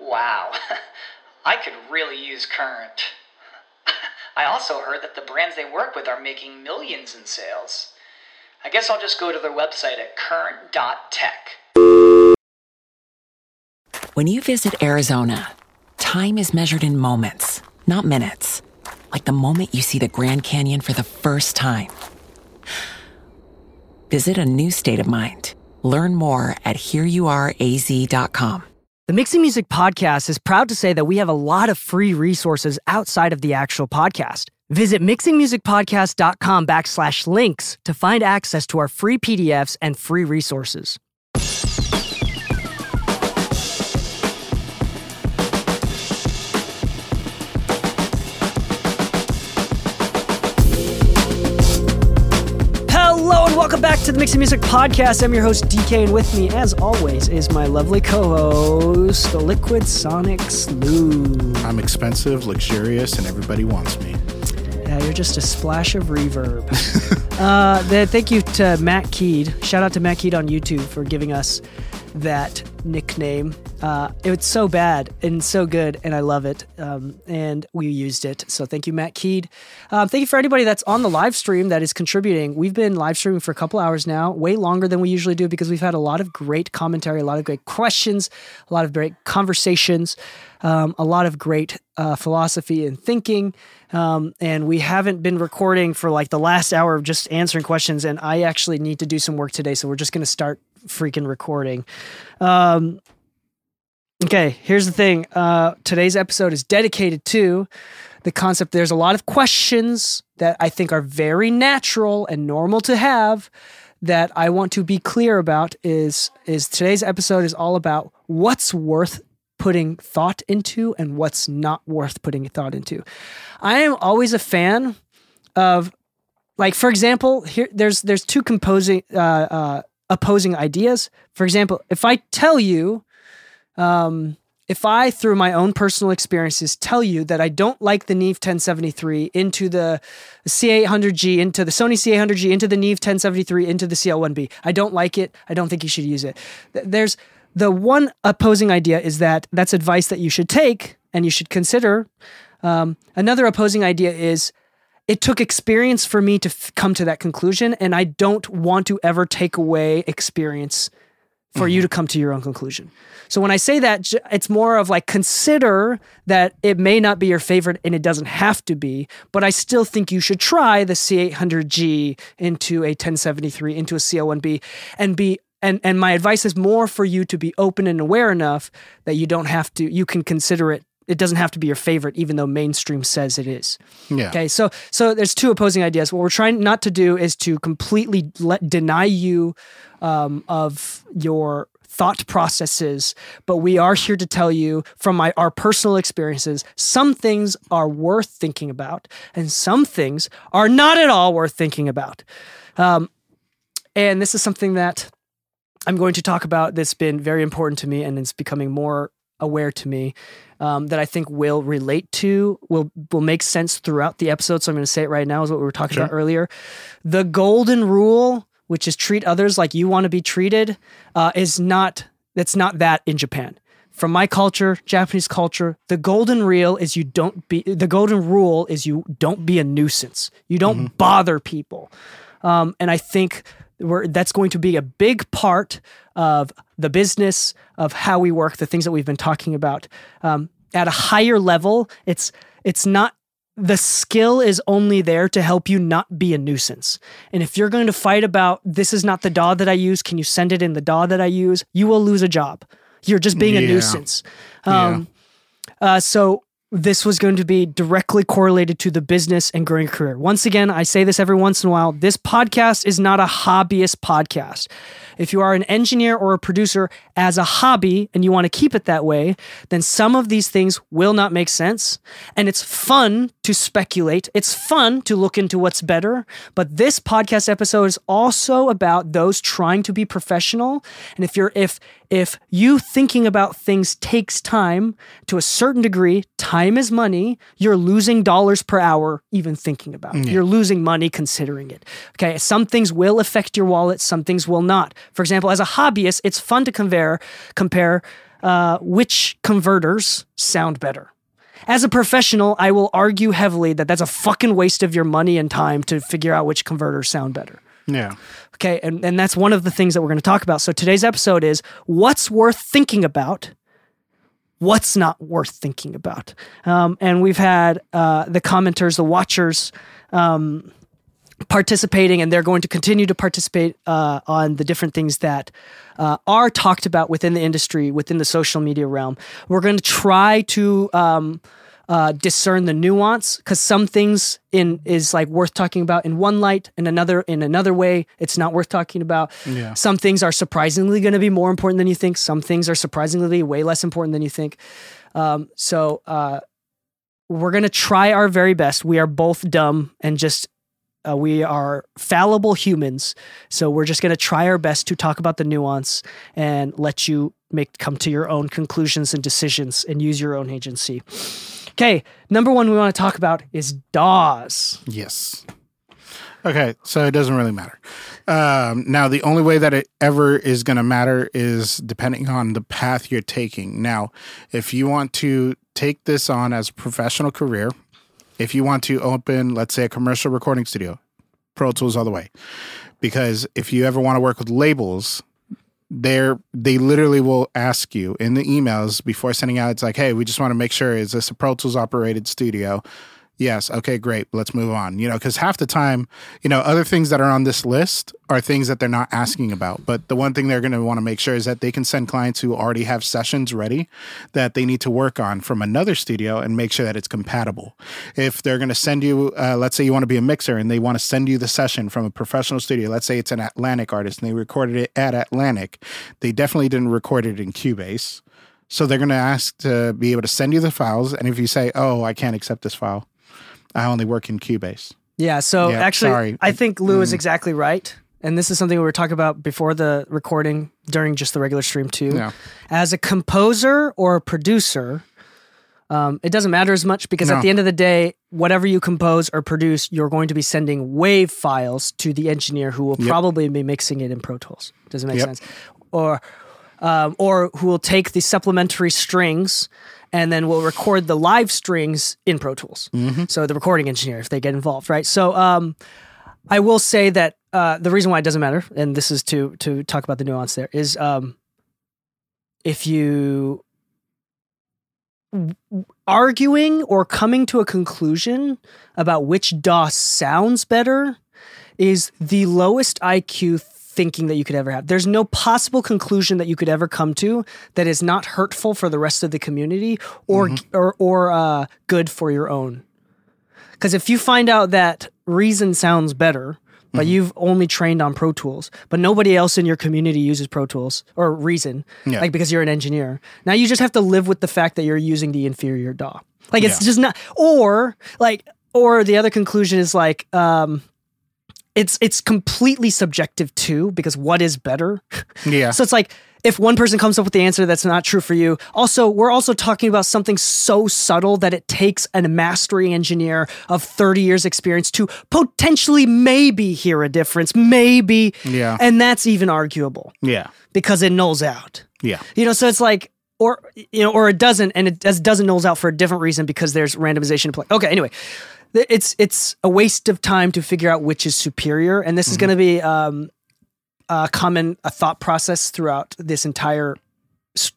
Wow, I could really use Current. I also heard that the brands they work with are making millions in sales. I guess I'll just go to their website at current.tech. When you visit Arizona, time is measured in moments, not minutes. Like the moment you see the Grand Canyon for the first time. Visit a new state of mind. Learn more at hereyouareaz.com. The Mixing Music Podcast is proud to say that we have a lot of free resources outside of the actual podcast. Visit mixingmusicpodcast.com backslash links to find access to our free PDFs and free resources. Welcome back to the Mixing Music Podcast. I'm your host Dee Kei, and with me, as always, is my lovely co-host, the Liquid Sonics Lu. I'm expensive, luxurious, and everybody wants me. Yeah, you're just a splash of reverb. uh, then thank you to Matt Keed. Shout out to Matt Keed on YouTube for giving us that nickname. Uh, it's so bad and so good, and I love it. Um, and we used it. So thank you, Matt Keed. Um, thank you for anybody that's on the live stream that is contributing. We've been live streaming for a couple hours now, way longer than we usually do because we've had a lot of great commentary, a lot of great questions, a lot of great conversations, um, a lot of great uh, philosophy and thinking. Um, and we haven't been recording for like the last hour of just answering questions. And I actually need to do some work today. So we're just going to start freaking recording. Um, okay, here's the thing. Uh, today's episode is dedicated to the concept. There's a lot of questions that I think are very natural and normal to have that I want to be clear about is is today's episode is all about what's worth putting thought into and what's not worth putting thought into. I am always a fan of like for example, here there's there's two composing uh, uh, opposing ideas. For example, if I tell you um, if I, through my own personal experiences, tell you that I don't like the Neve 1073 into the C800G, into the Sony C800G, into the Neve 1073, into the CL1B, I don't like it. I don't think you should use it. There's the one opposing idea is that that's advice that you should take and you should consider. Um, another opposing idea is it took experience for me to f- come to that conclusion, and I don't want to ever take away experience for you mm-hmm. to come to your own conclusion. So when I say that, it's more of like consider that it may not be your favorite and it doesn't have to be, but I still think you should try the C800G into a 1073 into a CL1B and be and and my advice is more for you to be open and aware enough that you don't have to you can consider it it doesn't have to be your favorite even though mainstream says it is Yeah. Okay, so so there's two opposing ideas. What we're trying not to do is to completely let deny you um, of your thought processes, but we are here to tell you from my our personal experiences, some things are worth thinking about, and some things are not at all worth thinking about. Um, and this is something that I'm going to talk about that's been very important to me, and it's becoming more aware to me um, that I think will relate to will will make sense throughout the episode. So I'm going to say it right now is what we were talking about earlier. The golden rule, which is treat others like you want to be treated, uh, is not that's not that in Japan. From my culture, Japanese culture, the golden rule is you don't be the golden rule is you don't be a nuisance. You don't bother people. Um, and I think we're, that's going to be a big part of the business of how we work, the things that we've been talking about. Um, at a higher level, it's it's not the skill is only there to help you not be a nuisance. And if you're going to fight about this is not the DAW that I use, can you send it in the DAW that I use? You will lose a job. You're just being a nuisance. Um, uh, so this was going to be directly correlated to the business and growing career. Once again, I say this every once in a while this podcast is not a hobbyist podcast. If you are an engineer or a producer as a hobby and you want to keep it that way, then some of these things will not make sense. And it's fun to speculate, it's fun to look into what's better. But this podcast episode is also about those trying to be professional. And if you're, if, if you thinking about things takes time to a certain degree, time is money, you're losing dollars per hour even thinking about it. You're losing money considering it. Okay, some things will affect your wallet, some things will not. For example, as a hobbyist, it's fun to compare compare uh, which converters sound better. As a professional, I will argue heavily that that's a fucking waste of your money and time to figure out which converters sound better. Yeah. Okay, and, and that's one of the things that we're going to talk about. So today's episode is what's worth thinking about, what's not worth thinking about. Um, and we've had uh, the commenters, the watchers, um, participating, and they're going to continue to participate uh, on the different things that uh, are talked about within the industry, within the social media realm. We're going to try to. Um, uh, discern the nuance because some things in is like worth talking about in one light and another in another way it's not worth talking about. Yeah. some things are surprisingly going to be more important than you think. Some things are surprisingly way less important than you think. Um, so uh, we're going to try our very best. We are both dumb and just uh, we are fallible humans. So we're just going to try our best to talk about the nuance and let you make come to your own conclusions and decisions and use your own agency okay number one we want to talk about is DAWs Yes. Okay, so it doesn't really matter. Um, now, the only way that it ever is going to matter is depending on the path you're taking. Now, if you want to take this on as a professional career, if you want to open, let's say, a commercial recording studio, Pro Tools all the way. Because if you ever want to work with labels, they're they literally will ask you in the emails before sending out it's like hey we just want to make sure is this a pro tools operated studio yes. Okay great. Let's move on. You know because half the time you know other things that are on this list are things that they're not asking about. But the one thing they're going to want to make sure is that they can send clients who already have sessions ready that they need to work on from another studio and make sure that it's compatible. If they're going to send you uh, let's say you want to be a mixer and they want to send you the session from a professional studio let's say it's an atlantic artist and they recorded it at atlantic they definitely didn't record it in cubase. So they're going to ask to be able to send you the files and if you say oh i can't accept this file i only work in cubase Yeah, so Yeah, actually, sorry. I think Lu is exactly right. And this is something we were talking about before the recording during just the regular stream, too. Yeah. As a composer or a producer, um, it doesn't matter as much because at the end of the day, whatever you compose or produce, you're going to be sending wave files to the engineer who will Yep. probably be mixing it in Pro Tools. Does it make Yep. sense? Or, um, or who will take the supplementary strings and then we'll record the live strings in Pro Tools. So the recording engineer, if they get involved, right? So um, I will say that uh, the reason why it doesn't matter, and this is to to talk about the nuance there, is um, if you arguing or coming to a conclusion about which DAWs sounds better is the lowest IQ thinking that you could ever have. There's no possible conclusion that you could ever come to that is not hurtful for the rest of the community or or or uh, good for your own. Because if you find out that Reason sounds better, but you've only trained on Pro Tools, but nobody else in your community uses Pro Tools or Reason, Yeah. like because you're an engineer. Now you just have to live with the fact that you're using the inferior DAW. Like it's Yeah. just not, or like, or the other conclusion is like, um, it's it's completely subjective too because what is better? yeah So it's like if one person comes up with the answer that's not true for you. Also, we're also talking about something so subtle that it takes a mastery engineer of 30 years experience to potentially maybe hear a difference, maybe. Yeah. And that's even arguable yeah because it nulls out. yeah You know, so it's like or you know, or it doesn't, and it does, doesn't nulls out for a different reason because there's randomization to play. Okay, anyway, it's it's a waste of time to figure out which is superior, and this is going to be um, a common a thought process throughout this entire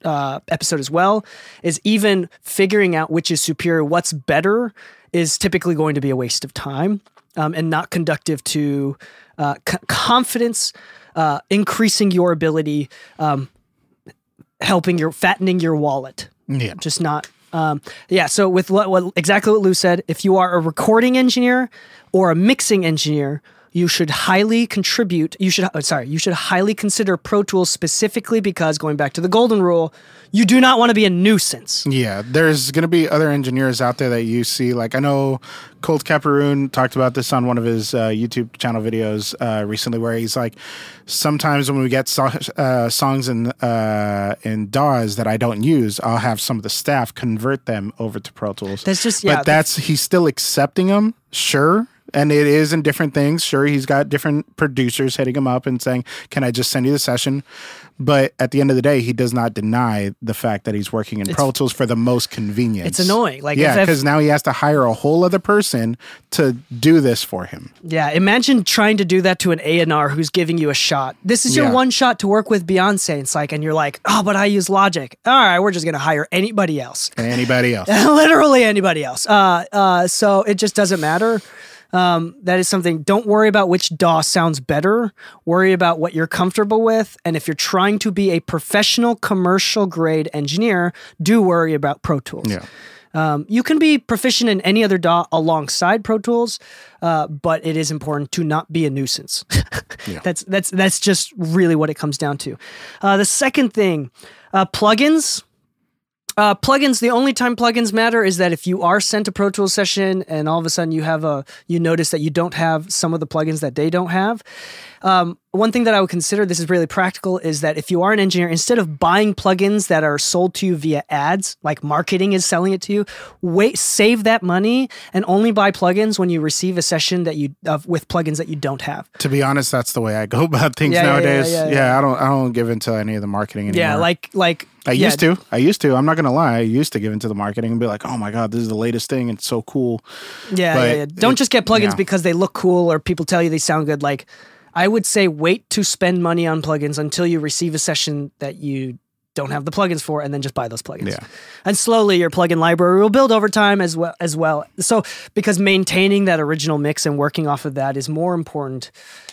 uh, episode as well. Is even figuring out which is superior, what's better, is typically going to be a waste of time um, and not conductive to uh, c- confidence, uh, increasing your ability. Um, helping your fattening your wallet yeah just not Um, yeah. So with what, what exactly what Lu said, if you are a recording engineer or a mixing engineer, you should highly contribute. You should, oh, sorry, you should highly consider Pro Tools specifically because going back to the golden rule, you do not want to be a nuisance. Yeah, there's going to be other engineers out there that you see. Like I know Colt Capperrune talked about this on one of his uh, YouTube channel videos uh, recently, where he's like, sometimes when we get so- uh, songs in uh, in DAWs that I don't use, I'll have some of the staff convert them over to Pro Tools. That's just- yeah, but that's he's still accepting them, sure. And it is in different things. Sure, he's got different producers hitting him up and saying, "Can I just send you the session?" But at the end of the day, he does not deny the fact that he's working in Pro Tools for the most convenience. It's annoying. Like, yeah, because now he has to hire a whole other person to do this for him. Yeah, imagine trying to do that to an A&R who's giving you a shot. This is your Yeah. one shot to work with Beyonce. It's like, and you're like, oh, but I use Logic. All right, we're just gonna hire anybody else, Anybody else? literally anybody else. Uh, uh, so it just doesn't matter. Um, that is something. Don't worry about which DAW sounds better. Worry about what you're comfortable with. And if you're trying to be a professional, commercial grade engineer, do worry about Pro Tools. Yeah. Um, you can be proficient in any other DAW alongside Pro Tools, uh, but it is important to not be a nuisance. That's that's that's just really what it comes down to. Uh, the second thing, uh, plugins. Uh, plugins. The only time plugins matter is that if you are sent a Pro Tools session and all of a sudden you have a you notice that you don't have some of the plugins that they don't have. Um, one thing that I would consider this is really practical is that if you are an engineer, instead of buying plugins that are sold to you via ads, like marketing is selling it to you, wait, save that money and only buy plugins when you receive a session that you of with plugins that you don't have. To be honest, that's the way I go about things Yeah, nowadays. yeah, Yeah, yeah. I don't I don't give into any of the marketing anymore. Yeah, like like I yeah, used to. I used to. I'm not gonna lie. I used to give into the marketing and be like, "Oh my god, this is the latest thing. It's so cool." Yeah, But yeah, yeah. Don't it- just get plugins yeah. because they look cool or people tell you they sound good. Like, I would say wait to spend money on plugins until you receive a session that you don't have the plugins for, and then just buy those plugins. Yeah. And slowly your plugin library will build over time as well. As well. So because maintaining that original mix and working off of that is more important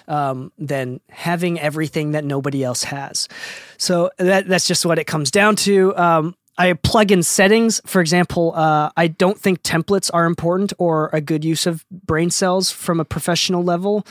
um, than having everything that nobody else has. So that that's just what it comes down to. Um, I have plugin settings. For example, uh, I don't think templates are important or a good use of brain cells from a professional level.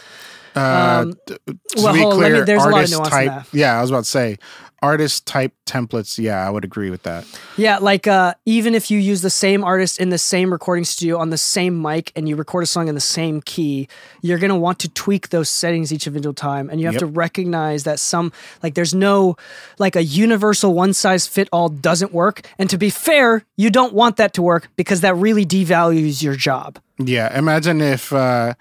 Uh, Um, to well, be on, me- clear, there's a lot of artist nuance type. Yeah, I was about to say artist type templates. Yeah, I would agree with that. Yeah, like uh, even if you use the same artist in the same recording studio on the same mic and you record a song in the same key, you're gonna want to tweak those settings each individual time, and you have Yep. to recognize that some like there's no like a universal one size fit all doesn't work. And to be fair, you don't want that to work because that really devalues your job. Yeah, imagine if uh,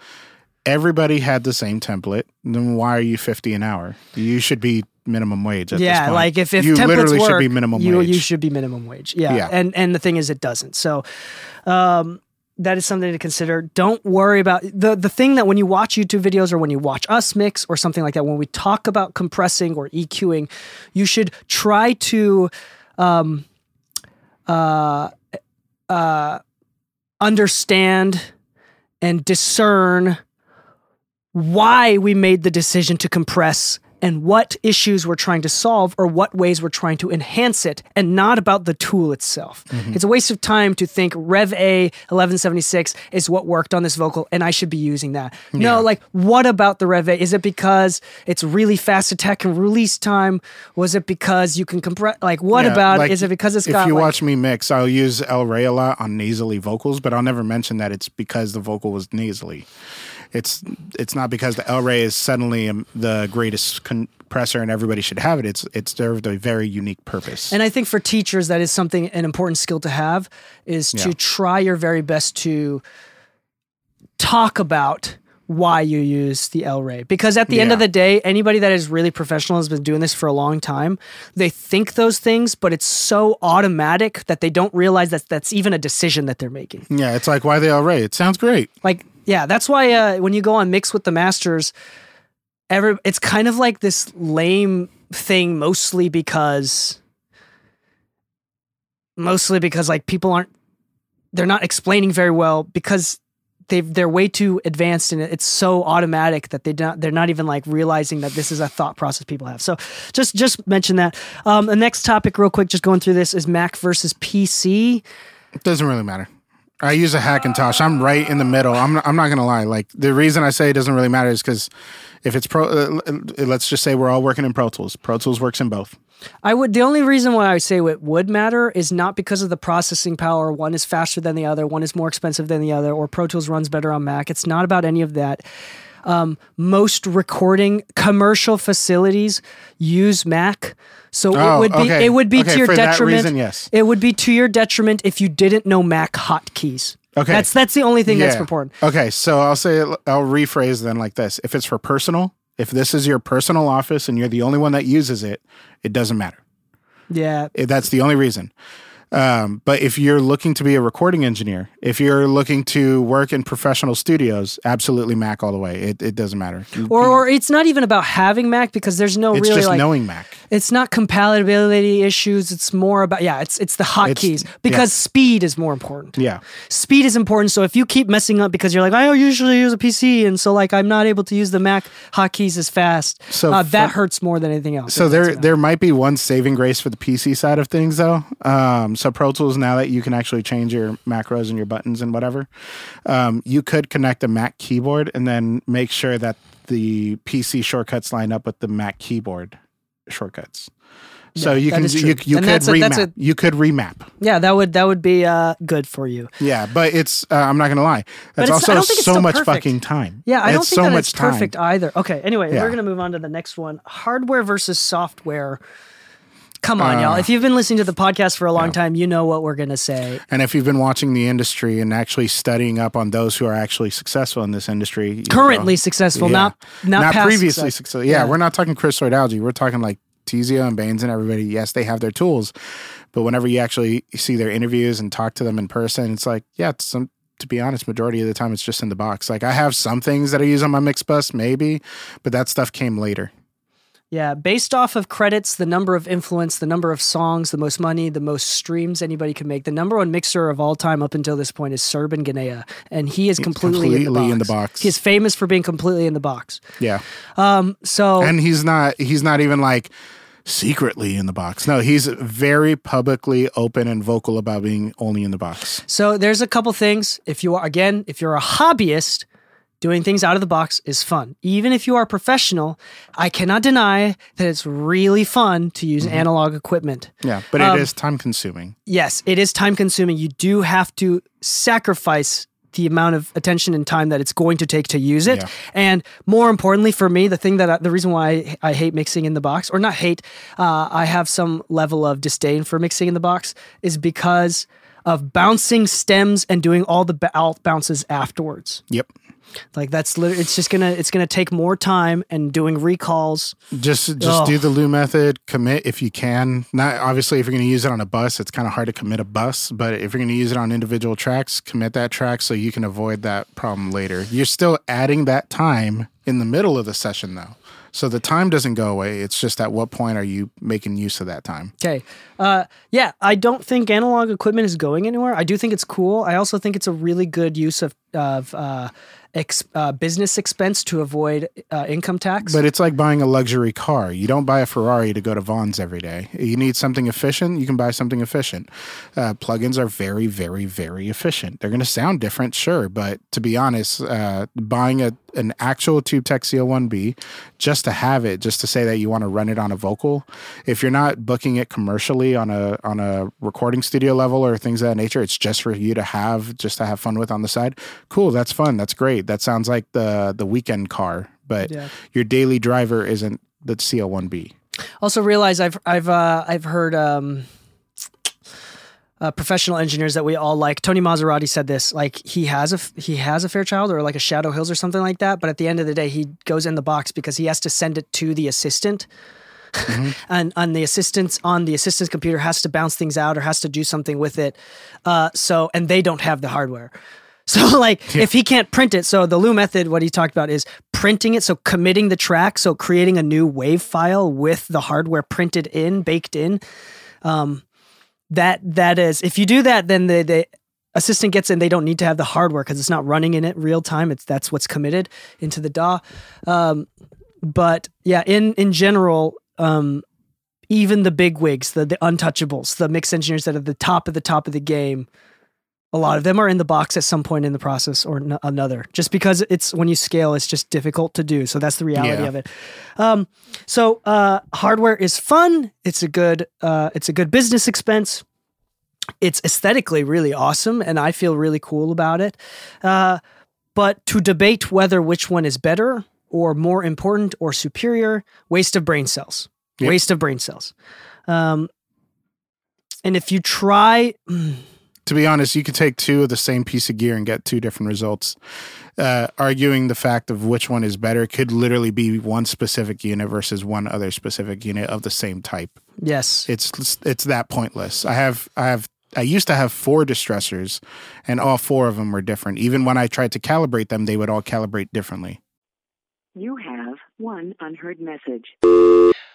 everybody had the same template. Then why are you fifty an hour? You should be minimum wage. At this yeah, like if if you templates literally work, should be minimum you, wage. You should be minimum wage. Yeah. Yeah. And and the thing is, it doesn't. So, um, that is something to consider. Don't worry about the the thing that when you watch YouTube videos or when you watch us mix or something like that, when we talk about compressing or EQing, you should try to um, uh, uh, understand and discern why we made the decision to compress and what issues we're trying to solve or what ways we're trying to enhance it and not about the tool itself. Mm-hmm. It's a waste of time to think Rev A 1176 is what worked on this vocal and I should be using that. No, like what about the Rev A? Is it because it's really fast attack and release time? Was it because you can compress like what Yeah, about like, it? Is it because it's if got If you like, watch me mix, I'll use El Rey a lot on nasally vocals, but I'll never mention that it's because the vocal was nasally. It's it's not because the El Rey is suddenly um, the greatest compressor and everybody should have it. It's it served a very unique purpose. And I think for teachers, that is something an important skill to have is to Yeah. try your very best to talk about why you use the El Rey. Because at the end of the day, anybody that is really professional has been doing this for a long time. They think those things, but it's so automatic that they don't realize that that's even a decision that they're making. yeah, it's like why the El Rey? It sounds great. Like, yeah, that's why uh, when you go on Mix with the Masters, every it's kind of like this lame thing, mostly because, mostly because like people aren't, they're not explaining very well because they they're way too advanced and it's so automatic that they don't they're not even like realizing that this is a thought process people have. So just just mention that. Um, the next topic, real quick, just going through this is Mac versus PC. It doesn't really matter. I use a Hackintosh. I'm right in the middle. I'm not, I'm not gonna lie. Like the reason I say it doesn't really matter is because if it's pro, uh, let's just say we're all working in Pro Tools. Pro Tools works in both. I would. The only reason why I say it would matter is not because of the processing power. One is faster than the other. One is more expensive than the other. Or Pro Tools runs better on Mac. It's not about any of that. Um, most recording commercial facilities use Mac. So Oh, it would be okay. it would be Okay, to your detriment. reason, yes. It would be to your detriment if you didn't know Mac hotkeys. Okay. That's that's the only thing that's important. Okay, so I'll say I'll rephrase then like this: if it's for personal, if this is your personal office and you're the only one that uses it, it doesn't matter. Yeah. That's the only reason. Um, but if you're looking to be a recording engineer, if you're looking to work in professional studios, absolutely Mac all the way. It, it doesn't matter. Or, or it's not even about having Mac because there's no it's really just like knowing Mac. it's not compatibility issues. It's more about yeah, it's it's the hotkeys because yeah. speed is more important. Yeah. Speed is important. So if you keep messing up because you're like I usually use a PC and so like I'm not able to use the Mac hotkeys as fast, So uh, that for- hurts more than anything else. So there there might be one saving grace for the PC side of things though. Um, so Pro Tools now that you can actually change your macros and your buttons and whatever, um, you could connect a Mac keyboard and then make sure that the PC shortcuts line up with the Mac keyboard shortcuts. So Yeah, you can you, you And could a- remap. a- you could remap. yeah, that would that would be uh, good for you. Yeah, but it's uh, I'm not gonna lie. That's also don't think it's so much perfect. fucking time. Yeah, I don't It's think so that much it's perfect time. either. Okay, anyway, Yeah. we're gonna move on to the next one: hardware versus software. Come on, Uh, y'all. If you've been listening to the podcast for a long time, you know what we're gonna say. And if you've been watching the industry and actually studying up on those who are actually successful in this industry, Currently know, successful, yeah. not not, past previously success. successful. Yeah, we're not talking Chris Lord-Alge. We're talking like Tizio and Baines and everybody. Yes, they have their tools, but whenever you actually see their interviews and talk to them in person, it's like, yeah, it's some. To be honest, majority of the time it's just in the box. Like I have some things that I use on my mix bus, maybe, but that stuff came later. Yeah, based off of credits, the number of influence, the number of songs, the most money, the most streams anybody can make. The number one mixer of all time up until this point is Serban Ghenea, and he is completely, in, the box. in the box. He's famous for being completely in the box. Yeah, um, So and he's not. He's not even like secretly in the box. No, he's very publicly open and vocal about being only in the box. So there's a couple things. If you are again, if you're a hobbyist, doing things out of the box is fun. Even if you are a professional, I cannot deny that it's really fun to use analog equipment. Yeah, but Um, it is time consuming. Yes, it is time consuming. You do have to sacrifice the amount of attention and time that it's going to take to use it. Yeah. And more importantly for me, the thing that I, the reason why I, I hate mixing in the box, or not hate, uh, I have some level of disdain for mixing in the box, is because of bouncing stems and doing all the out bounces afterwards. Yep. Like that's literally, it's just gonna, it's gonna take more time and doing recalls. Just just Ugh. do the Lu method. Commit if you can. Not obviously if you're to use it on a bus, it's kind of hard to commit a bus. But if you're to use it on individual tracks, commit that track so you can avoid that problem later. You're still adding that time in the middle of the session though, so the time doesn't go away. It's just at what point are you making use of that time? Okay. Uh, yeah, I don't think analog equipment is going anywhere. I do think it's cool. I also think it's a really good use of of uh, ex, uh, business expense to avoid uh, income tax. But it's like buying a luxury car. You don't buy a Ferrari to go to Vons every day. You need something efficient, you can buy something efficient. Uh, plugins are very, very, very efficient. They're going to sound different, sure, but to be honest, uh, buying a an actual TubeTech CL1B just to have it, just to say that you want to run it on a vocal, if you're not booking it commercially on a on a recording studio level or things of that nature, it's just for you to have, just to have fun with on the side. Cool, that's fun, that's great. That sounds like the the weekend car, but Yeah. your daily driver isn't the CL1B. also realize I've I've uh, I've heard um, uh, professional engineers that we all like. Tony Maserati said this. Like he has a he has a Fairchild or like a Shadow Hills or something like that. But at the end of the day, he goes in the box because he has to send it to the assistant. and on the assistant's on the assistant's computer has to bounce things out or has to do something with it. Uh, so and they don't have the hardware. So like if he can't print it, so the Lu method, what he talked about is printing it, so committing the track, so creating a new wave file with the hardware printed in, baked in. Um, that that is if you do that, then the the assistant gets in. They don't need to have the hardware because it's not running in it real time. It's that's what's committed into the DAW. Um, but yeah, in in general, um, even the big wigs, the the untouchables, the mix engineers that are the top of the top of the game, A lot of them are in the box at some point in the process or n- another, just because it's when you scale, it's just difficult to do. So that's the reality Yeah. of it. Um, so uh, hardware is fun. It's a good. Uh, it's a good business expense. It's aesthetically really awesome, and I feel really cool about it. Uh, but to debate whether which one is better or more important or superior, waste of brain cells. Yep. Waste of brain cells. Um, and if you try, to be honest, you could take two of the same piece of gear and get two different results. Uh, arguing the fact of which one is better could literally be one specific unit versus one other specific unit of the same type. yes, It's it's that pointless. I have I have I used to have four distressors, and all four of them were different. Even when I tried to calibrate them, they would all calibrate differently. You have one unheard message.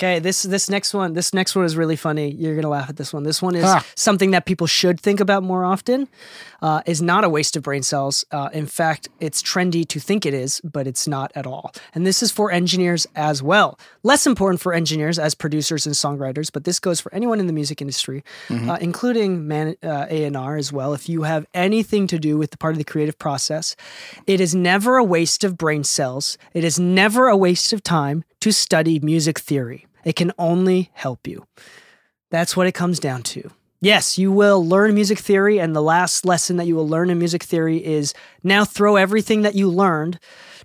Okay, this this next one, this next one is really funny. You're gonna laugh at this one. This one is Ah. something that people should think about more often. Uh, is not a waste of brain cells. Uh, in fact, it's trendy to think it is, but it's not at all. And this is for engineers as well. Less important for engineers as producers and songwriters, but this goes for anyone in the music industry, uh, including man, uh, A&R as well. If you have anything to do with the part of the creative process, it is never a waste of brain cells. It is never a waste of time to study music theory. It can only help you. That's what it comes down to. Yes, you will learn music theory, and the last lesson that you will learn in music theory is now throw everything that you learned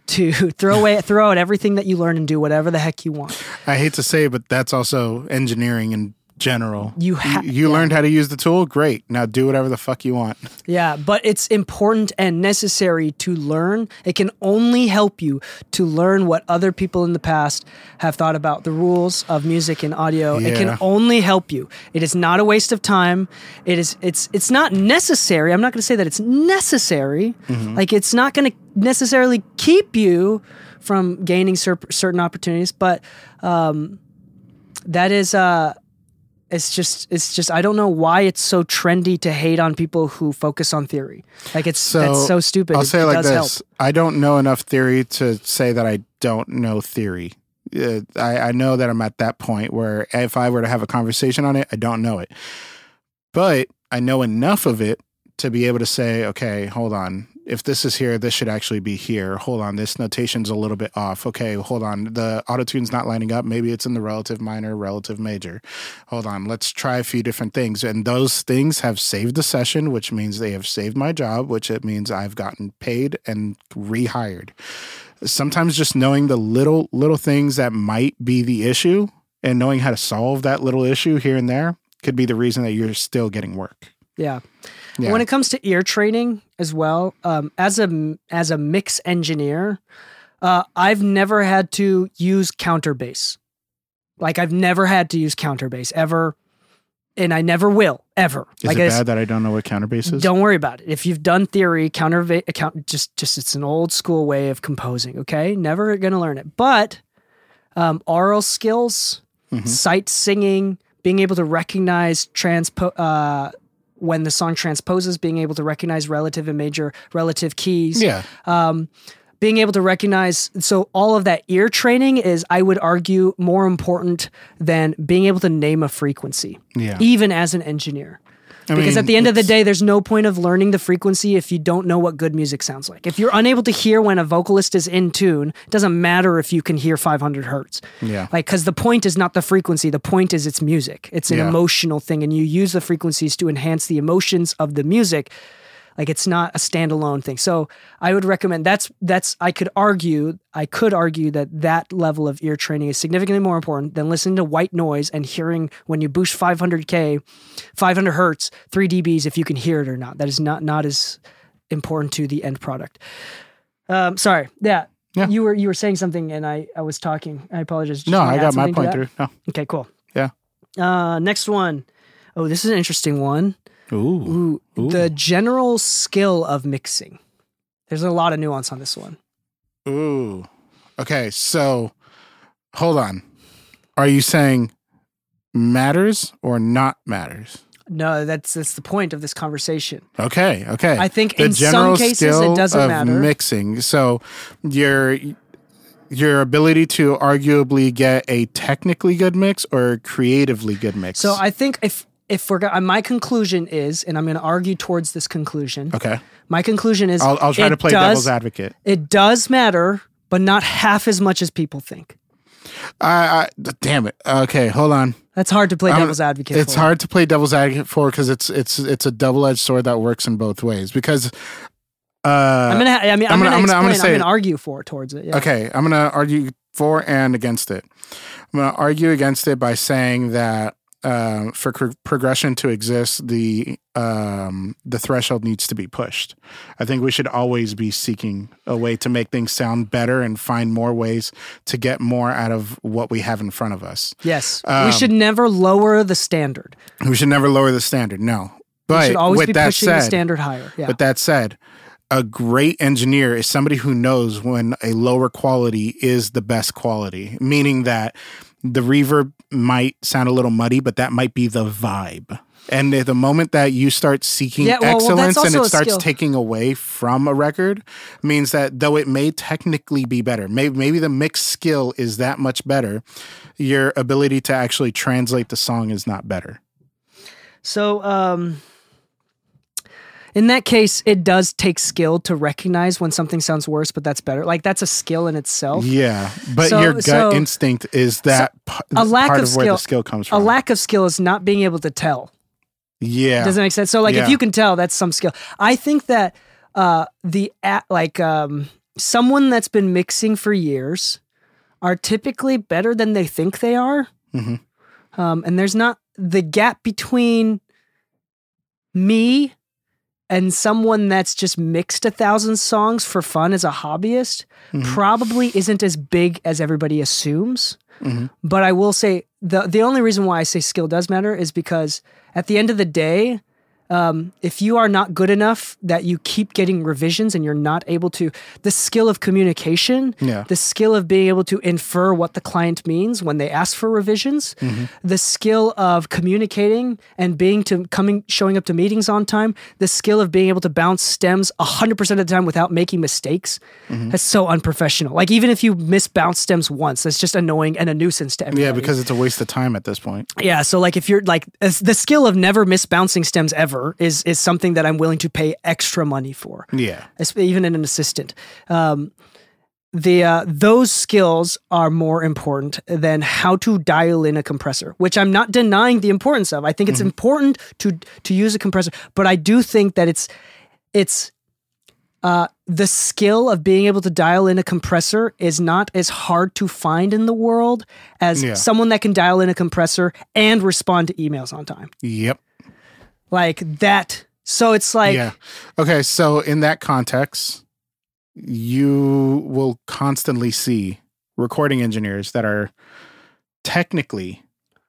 to throw away, throw out everything that you learned and do whatever the heck you want. I hate to say but that's also engineering in general. You ha- you, you yeah. learned how to use the tool, great. Now do whatever the fuck you want. Yeah, but it's important and necessary to learn. It can only help you to learn what other people in the past have thought about the rules of music and audio. It can only help you. It is not a waste of time. It is it's it's not necessary. I'm not going to say that it's necessary. Like it's not going to necessarily keep you from gaining cer- certain opportunities, but um that is uh it's just it's just I don't know why it's so trendy to hate on people who focus on theory. Like it's So that's so stupid. I'll say it it like this: help. I don't know enough theory to say that I don't know theory. Uh, I, I know that I'm at that point where if I were to have a conversation on it, I don't know it, but I know enough of it to be able to say, okay, hold on. If this is here, this should actually be here. Hold on, this notation's a little bit off. Okay, hold on. The autotune's not lining up. Maybe it's in the relative minor, relative major. Hold on, let's try a few different things. And those things have saved the session, which means they have saved my job, which it means I've gotten paid and rehired. Sometimes just knowing the little little things that might be the issue and knowing how to solve that little issue here and there could be the reason that you're still getting work. Yeah. Yeah. When it comes to ear training as well, um, as a as a mix engineer, uh, I've never had to use counter bass. Like I've never had to use counter bass ever, and I never will ever. Is like it it's- bad that I don't know what counterbass is? Don't worry about it. If you've done theory, counter account just just it's an old school way of composing. Okay, never gonna learn it. But um, oral skills, Mm-hmm. sight singing, being able to recognize transpo uh, when the song transposes, being able to recognize relative and major relative keys. Yeah. Um, being able to recognize so all of that ear training is i would argue more important than being able to name a frequency Yeah. even as an engineer I because mean, at the end of the day, there's no point of learning the frequency if you don't know what good music sounds like. If you're unable to hear when a vocalist is in tune, it doesn't matter if you can hear 500 hertz. Yeah. Like, because the point is not the frequency, the point is it's music. It's an Yeah. emotional thing, and you use the frequencies to enhance the emotions of the music. Like it's not a standalone thing. So I would recommend that's that's I could argue I could argue that that level of ear training is significantly more important than listening to white noise and hearing when you boost 500k, 500 hertz, 3 dBs if you can hear it or not. That is not not as important to the end product. Um, sorry, yeah. Yeah. You were you were saying something and I I was talking. I apologize. Did No, I got my point through. No. Okay, cool. Yeah. Uh, next one. Oh, this is an interesting one. Ooh. Ooh, the general skill of mixing. There's a lot of nuance on this one. Ooh. Okay, so hold on. Are you saying matters or not matters? No, that's that's the point of this conversation. Okay, okay. I think the in some general cases it doesn't of matter. mixing. So your your ability to arguably get a technically good mix or a creatively good mix. So I think if if we're go- my conclusion is, and I'm going to argue towards this conclusion. okay, My conclusion is, I'll, I'll try to play does, devil's advocate. It does matter, but not half as much as people think. I, I damn it. Okay, hold on. That's hard to play I'm- devil's advocate. It's for. hard to play devil's advocate for because it's it's it's a double edged sword that works in both ways. Because uh, I'm gonna. I mean, I'm, I'm gonna, gonna- I'm gonna say I'm gonna argue for towards it. Yeah. Okay, I'm gonna argue for and against it. I'm gonna argue against it by saying that um, for cr- progression to exist, the um, the threshold needs to be pushed. I think we should always be seeking a way to make things sound better and find more ways to get more out of what we have in front of us. Yes, we Um, should never lower the standard. We should never lower the standard. No, but We should always with be that pushing said, the standard higher. Yeah. But that said, a great engineer is somebody who knows when a lower quality is the best quality, meaning that the reverb might sound a little muddy, but that might be the vibe. And the moment that you start seeking Yeah, well- well, excellence and it starts skill. taking away from a record, means that though it may technically be better, maybe, maybe the mix skill is that much better, your ability to actually translate the song is not better. So, um, in that case, it does take skill to recognize when something sounds worse, but that's better. Like that's a skill in itself. Yeah, but So- your gut so- instinct is that p- a lack part of of, where the skill- skill comes from. A lack of skill is not being able to tell. yeah, Does that make sense? So, like, if you can tell, that's some skill. I think that uh, the at like um, someone that's been mixing for years are typically better than they think they are. Mhm. Um, and there's not the gap between me and someone that's just mixed a thousand songs for fun as a hobbyist Mhm. probably isn't as big as everybody assumes. Mhm. But I will say the the only reason why I say skill does matter is because at the end of the day, um, if you are not good enough that you keep getting revisions and you're not able to, the skill of communication, Yeah. the skill of being able to infer what the client means when they ask for revisions, Mm-hmm. the skill of communicating and being to coming, showing up to meetings on time, the skill of being able to bounce stems 100% of the time without making mistakes. Mm-hmm. That's so unprofessional. Like, even if you miss bounce stems once, that's just annoying and a nuisance to everybody. Yeah, because it's a waste of time at this point. Yeah, so like if you're like the skill of never miss bouncing stems ever is is something that I'm willing to pay extra money for, Yeah. even in an assistant. Um, the uh, those skills are more important than how to dial in a compressor, which I'm not denying the importance of. I think it's important to to use a compressor, but I do think that it's it's uh, the skill of being able to dial in a compressor is not as hard to find in the world as Yeah. someone that can dial in a compressor and respond to emails on time. Yep. Like that. So it's like, yeah. Okay. So in that context, you will constantly see recording engineers that are technically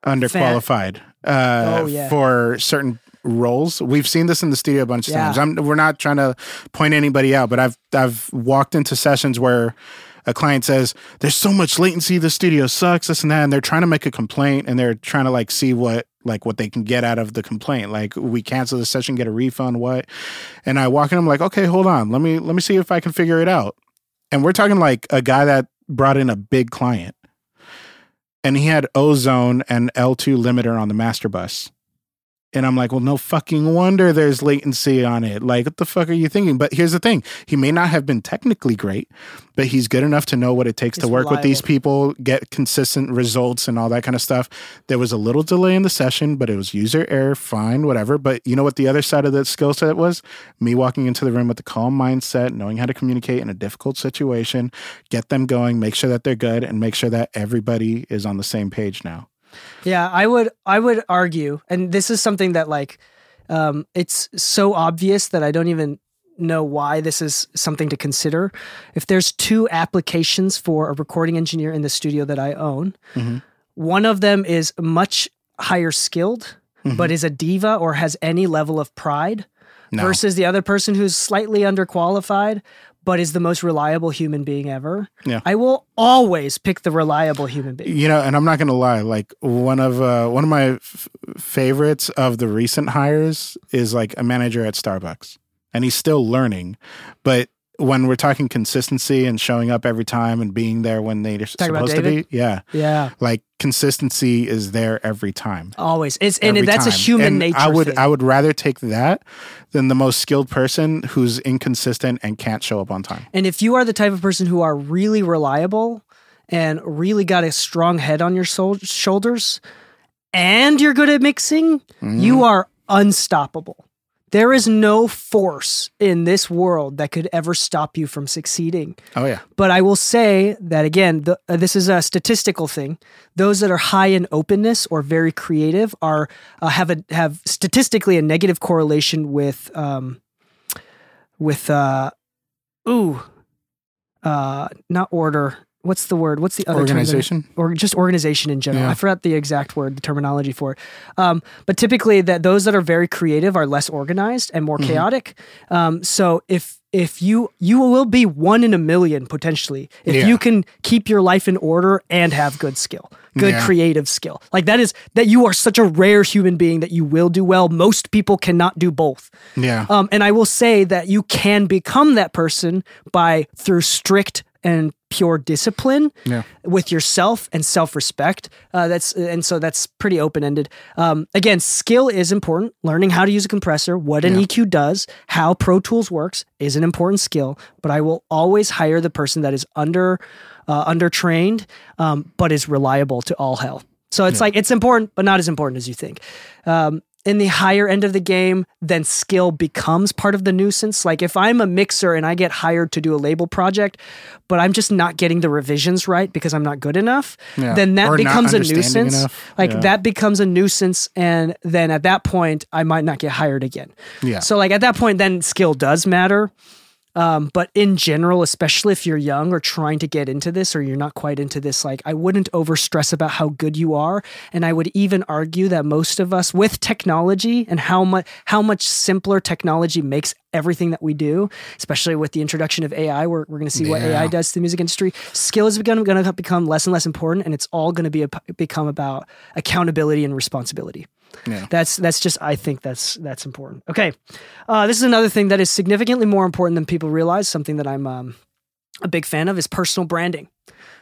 underqualified uh, Oh, yeah. for certain roles. We've seen this in the studio a bunch of Yeah. times. I'm, we're not trying to point anybody out, but I've I've walked into sessions where a client says, "There's so much latency. The studio sucks. This and that," and they're trying to make a complaint and they're trying to like see what like what they can get out of the complaint. Like we cancel the session, get a refund, what? And I walk in, I'm like, okay, hold on, let me let me see if I can figure it out. And we're talking like a guy that brought in a big client, and he had Ozone and L2 limiter on the master bus. And I'm like, well, no fucking wonder there's latency on it. Like, what the fuck are you thinking? But here's the thing he may not have been technically great, but he's good enough to know what it takes to work with these people, get consistent results, and all that kind of stuff. There was a little delay in the session, but it was user error, fine, whatever. But you know what the other side of the skill set was? Me walking into the room with a calm mindset, knowing how to communicate in a difficult situation, get them going, make sure that they're good, and make sure that everybody is on the same page now. Yeah, I would I would argue, and this is something that like um, it's so obvious that I don't even know why this is something to consider. If there's two applications for a recording engineer in the studio that I own, Mhm. one of them is much higher skilled, Mm-hmm. but is a diva or has any level of pride, No. versus the other person who's slightly underqualified. But is the most reliable human being ever. Yeah. I will always pick the reliable human being. You know, and I'm not gonna lie. Like one of uh, one of my f- favorites of the recent hires is like a manager at Starbucks, and he's still learning. But when we're talking consistency and showing up every time and being there when they're supposed to be, yeah, Yeah. like consistency is there every time. Always. It's and every that's a human And nature. I would thing. I would rather take that than the most skilled person who's inconsistent and can't show up on time. and if you are the type of person who are really reliable and really got a strong head on your shoulders and you're good at mixing, Mm-hmm. you are unstoppable. There is no force in this world that could ever stop you from succeeding. Oh yeah, But I will say that again, the, uh, this is a statistical thing. Those that are high in openness or very creative are uh, have a have statistically a negative correlation with um, with uh, ooh, uh, not order. What's the word? What's the other term that- Organization? or just organization in general? Yeah. I forgot the exact word, the terminology for it. Um, but typically, that those that are very creative are less organized and Mm-hmm. more chaotic. Um, so if if you you will be one in a million potentially if Yeah. you can keep your life in order and have good skill good Yeah. creative skill like that is that you are such a rare human being that you will do well most people cannot do both yeah. um, and I will say that you can become that person by through strict and pure discipline Yeah. with yourself and self-respect. Uh, that's and so that's pretty open-ended. Um, again, skill is important. Learning how to use a compressor, what an EQ does, how Pro Tools works is an important skill. But I will always hire the person that is under uh, undertrained, um, but is reliable to all hell. So it's like it's important, but not as important as you think. Um, in the higher end of the game, then skill becomes part of the nuisance. Like if I'm a mixer and I get hired to do a label project, but I'm just not getting the revisions right because I'm not good enough, Yeah. then that Or becomes a nuisance. enough. Like Yeah. that becomes a nuisance, and then at that point, I might not get hired again. Yeah. So like at that point, then skill does matter. Um, but in general, especially if you're young or trying to get into this or you're not quite into this, like I wouldn't over stress about how good you are. And I would even argue that most of us with technology and how much how much simpler technology makes everything that we do, especially with the introduction of AI, we're, we're going to see what AI does to the music industry. Skill is going to become less and less important, and it's all going to be a, become about accountability and responsibility. Yeah. That's that's just I think that's that's important. Okay, uh, this is another thing that is significantly more important than people realize. Something that I'm um, a big fan of is personal branding.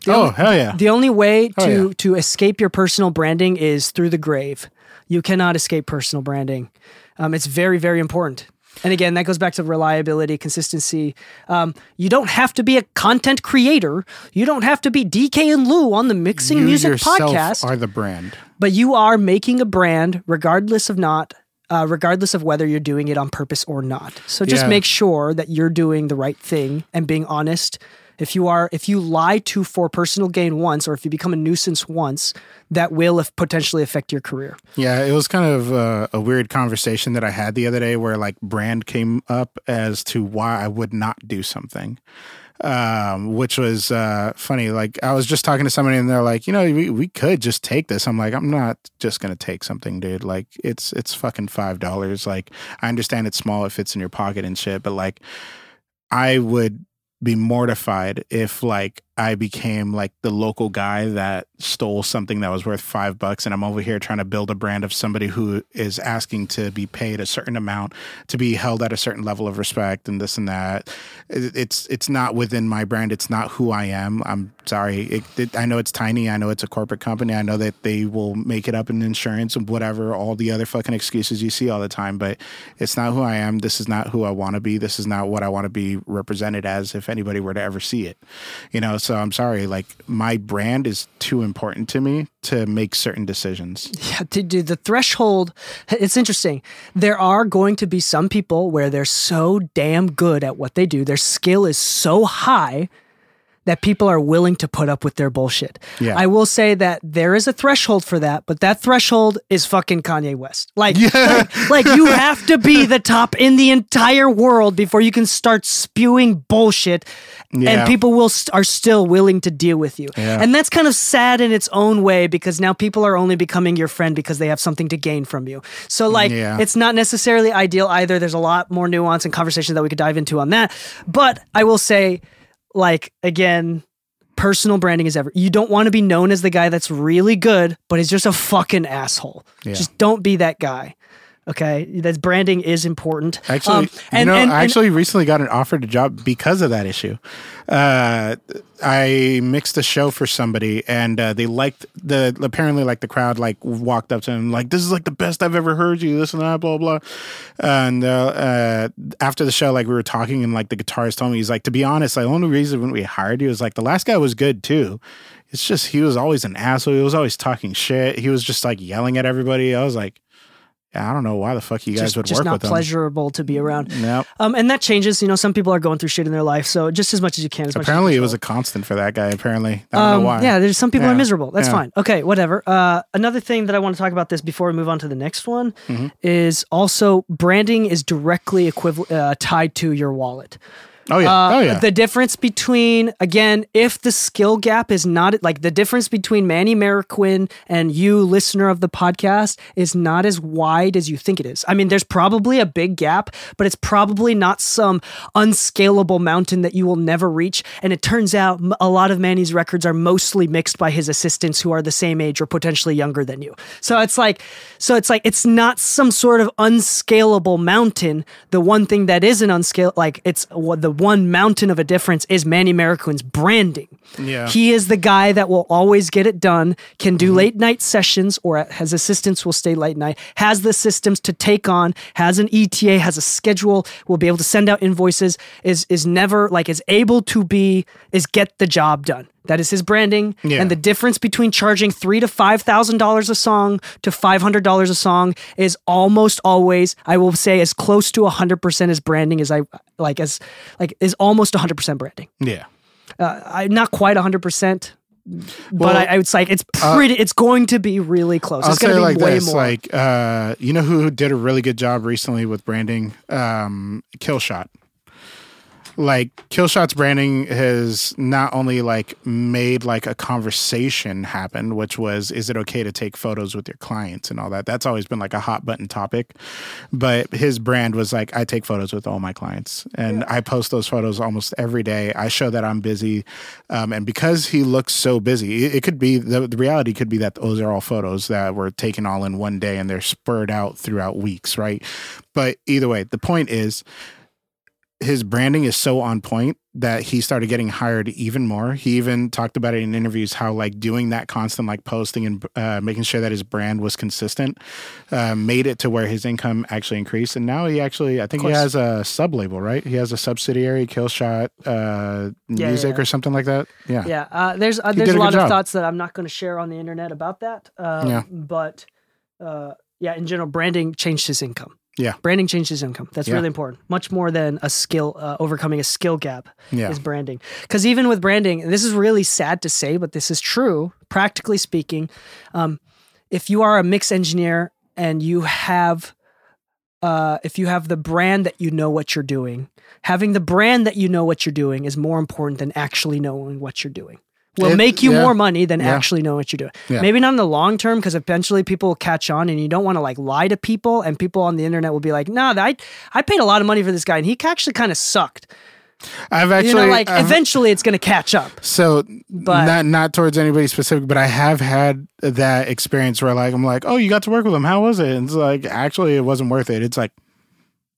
The Oh, only- hell yeah. The only way to yeah. to escape your personal branding is through the grave. You cannot escape personal branding. Um, it's very very important. And again, that goes back to reliability, consistency. Um, you don't have to be a content creator. You don't have to be Dee Kei and Lu on the Mixing you Music podcast are the brand. but you are making a brand regardless of not uh, regardless of whether you're doing it on purpose or not so just Yeah. make sure that you're doing the right thing and being honest if you are if you lie to for personal gain once or if you become a nuisance once that will potentially affect your career Yeah, it was kind of uh, a weird conversation that I had the other day where like brand came up as to why I would not do something. Um, which was uh, funny. Like I was just talking to somebody and they're like, you know, we, we could just take this. I'm like, I'm not just gonna take something, dude. Like it's it's fucking five dollars. Like I understand it's small, it fits in your pocket and shit, but like I would be mortified if like I became like the local guy that stole something that was worth five bucks and I'm over here trying to build a brand of somebody who is asking to be paid a certain amount to be held at a certain level of respect and this and that. It's it's not within my brand. It's not who I am. I'm sorry. It, it, I know it's tiny. I know it's a corporate company. I know that they will make it up in insurance and whatever, all the other fucking excuses you see all the time, but it's not who I am. This is not who I want to be. This is not what I want to be represented as if anybody were to ever see it. You know, so I'm sorry. Like my brand is too important to me to make certain decisions. Yeah, to do the threshold. It's interesting. There are going to be some people where they're so damn good at what they do, their skill is so high that people are willing to put up with their bullshit. Yeah. I will say that there is a threshold for that, but that threshold is fucking Kanye West. Like, like, like you have to be the top in the entire world before you can start spewing bullshit, Yeah. and people will st- are still willing to deal with you. Yeah. And that's kind of sad in its own way because now people are only becoming your friend because they have something to gain from you. So like Yeah. it's not necessarily ideal either. There's a lot more nuance and conversation that we could dive into on that. But I will say like again personal branding is ever you don't want to be known as the guy that's really good but is just a fucking asshole Yeah. just don't be that guy okay that branding is important Actually, Um, you know, and- I and- actually recently got an offered a job because of that issue. Uh, I mixed a show for somebody, and uh, they liked the apparently like the crowd like walked up to him like, "This is like the best I've ever heard you." This and that, blah blah. And uh, uh, after the show, like we were talking, and like the guitarist told me, he's like, "To be honest, the only reason when we hired you is like the last guy was good too." It's just he was always an asshole. He was always talking shit. He was just like yelling at everybody. I was like, I don't know why the fuck you guys just, would just work not with him. pleasurable to be around Nope. um, and that changes you know some people are going through shit in their life so just as much as you can as much as you Apparently, it was a constant for that guy. Apparently, I don't Um, know why. Yeah, there's some people are miserable. That's Yeah. fine. Okay, whatever. Uh, another thing that I want to talk about this before we move on to the next one Mm-hmm. is also branding is directly equivalent uh, tied to your wallet. Oh yeah. Uh, oh yeah. The difference between again, if the skill gap is not like the difference between Manny Marroquin and you, listener of the podcast, is not as wide as you think it is. I mean, there's probably a big gap, but it's probably not some unscalable mountain that you will never reach. And it turns out a lot of Manny's records are mostly mixed by his assistants who are the same age or potentially younger than you. So it's like, so it's like it's not some sort of unscalable mountain. The one thing that isn't unscalable, like it's what the one mountain of a difference is Manny Marroquin's branding. Yeah. He is the guy that will always get it done, can do mm-hmm. late night sessions or his assistants will stay late night, has the systems to take on, has an ETA, has a schedule, will be able to send out invoices, is is never like is able to be is get the job done. That is his branding. Yeah. And the difference between charging three to five thousand dollars a song to five hundred dollars a song is almost always, I will say, as close to hundred percent as branding as I like as like is almost hundred percent branding. yeah. I not quite hundred percent, but Well, I, I would say it's pretty. it's going to be really close. I'll it's going to like be way this: more. like, uh, you know who did a really good job recently with branding? Um, Killshot. Like Killshot's branding has not only like made like a conversation happen, which was is it okay to take photos with your clients and all that. That's always been like a hot button topic. But his brand was like I take photos with all my clients and I post those photos almost every day. I show that I'm busy, um, and because he looks so busy, it, it could be the, the reality could be that those are all photos that were taken all in one day and they're spurred out throughout weeks, right? But either way, the point is his branding is so on point that he started getting hired even more. He even talked about it in interviews how like doing that constant like posting and uh, making sure that his brand was consistent uh, made it to where his income actually increased. And now he actually, I think he has a sub label, right? He has a subsidiary, Killshot uh, Yeah, Music yeah. or something like that. Yeah. Yeah, uh, there's uh, there's a a lot good of thoughts that I'm not going to share on the internet about that. Uh, Yeah. But uh, yeah, in general, branding changed his income. Yeah. branding changed his income. That's Yeah. really important. Much more than a skill uh, overcoming a skill gap Yeah. is branding. Because even with branding, and this is really sad to say, but this is true. Practically speaking, um, if you are a mix engineer and you have uh, if you have the brand that you know what you're doing, having the brand that you know what you're doing is more important than actually knowing what you're doing. Will It- make you yeah. more money than Yeah. actually know what you're doing. Yeah. Maybe not in the long term because eventually people will catch on and you don't want to like lie to people and people on the internet will be like, nah, I, I paid a lot of money for this guy and he actually kind of sucked. I've actually you know, like I've- eventually it's going to catch up. So But- not not towards anybody specific, but I have had that experience where like I'm like, oh, you got to work with him. How was it? And it's like actually it wasn't worth it. It's like,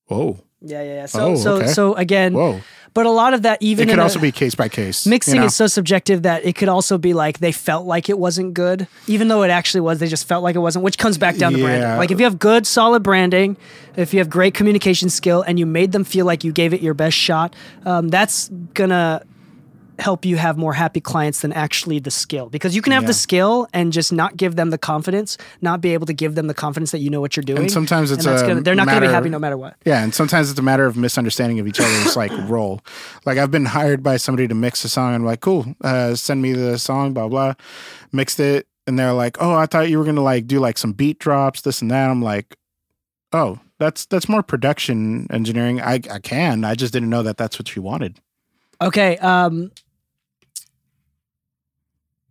whoa, Yeah, yeah, yeah. So, Oh, so, okay. so again, whoa. But a lot of that even It could in a- also be case by case. Mixing you know? is so subjective that it could also be like they felt like it wasn't good, even though it actually was. They just felt like it wasn't, which comes back down to branding. Like if you have good, solid branding, if you have great communication skill, and you made them feel like you gave it your best shot, um, that's gonna help you have more happy clients than actually the skill. Because you can have Yeah. the skill and just not give them the confidence, not be able to give them the confidence that you know what you're doing. sometimes it's that's a gonna, they're not going to be happy no matter what. Yeah, and sometimes it's a matter of misunderstanding of each other's like role. Like I've been hired by somebody to mix a song, and I'm like, cool, uh, send me the song, blah blah. Mixed it, and they're like, oh, I thought you were gonna like do like some beat drops, this and that. I'm like, oh, that's that's more production engineering. I I can, I just didn't know that that's what you wanted. Okay. Um,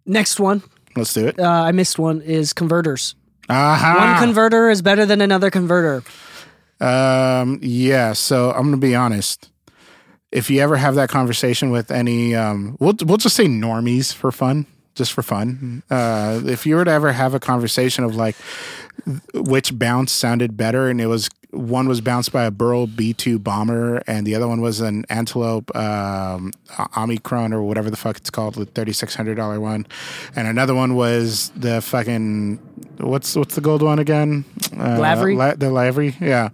next one. Let's do it. uh, I missed one is converters. Aha. One converter is better than another converter. Um, yeah. So I'm gonna be honest. If you ever have that conversation with any, um, we'll we'll just say normies for fun, just for fun. Uh, if you were to ever have a conversation of like which bounce sounded better, and it was one was bounced by a Burl B2 bomber, and the other one was an Antelope um, Omicron or whatever the fuck it's called, the thirty six hundred dollar one, and another one was the fucking what's what's the gold one again? Uh, Lavry? La- the Lavry, yeah.